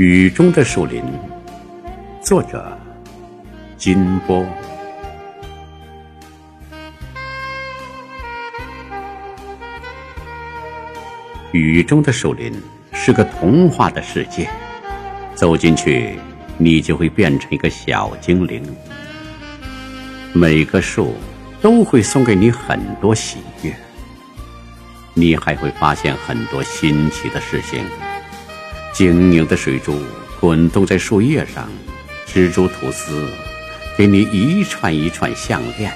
雨中的树林，作者金波。雨中的树林是个童话的世界，走进去，你就会变成一个小精灵。每棵树都会送给你很多喜悦，你还会发现很多新奇的事情。晶莹的水珠滚动在树叶上，蜘蛛吐丝给你一串一串项链。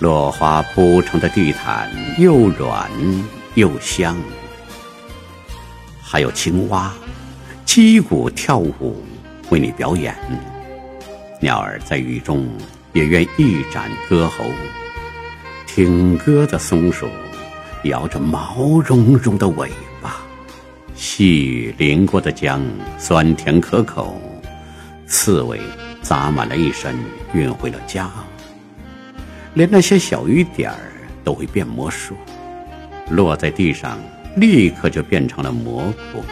落花铺成的地毯又软又香。还有青蛙击鼓跳舞为你表演。鸟儿在雨中也愿一展歌喉。听歌的松鼠摇着毛茸茸的尾巴。细雨淋过的江，酸甜可口；刺猬砸满了一身，运回了家。连那些小雨点儿都会变魔术，落在地上，立刻就变成了蘑菇。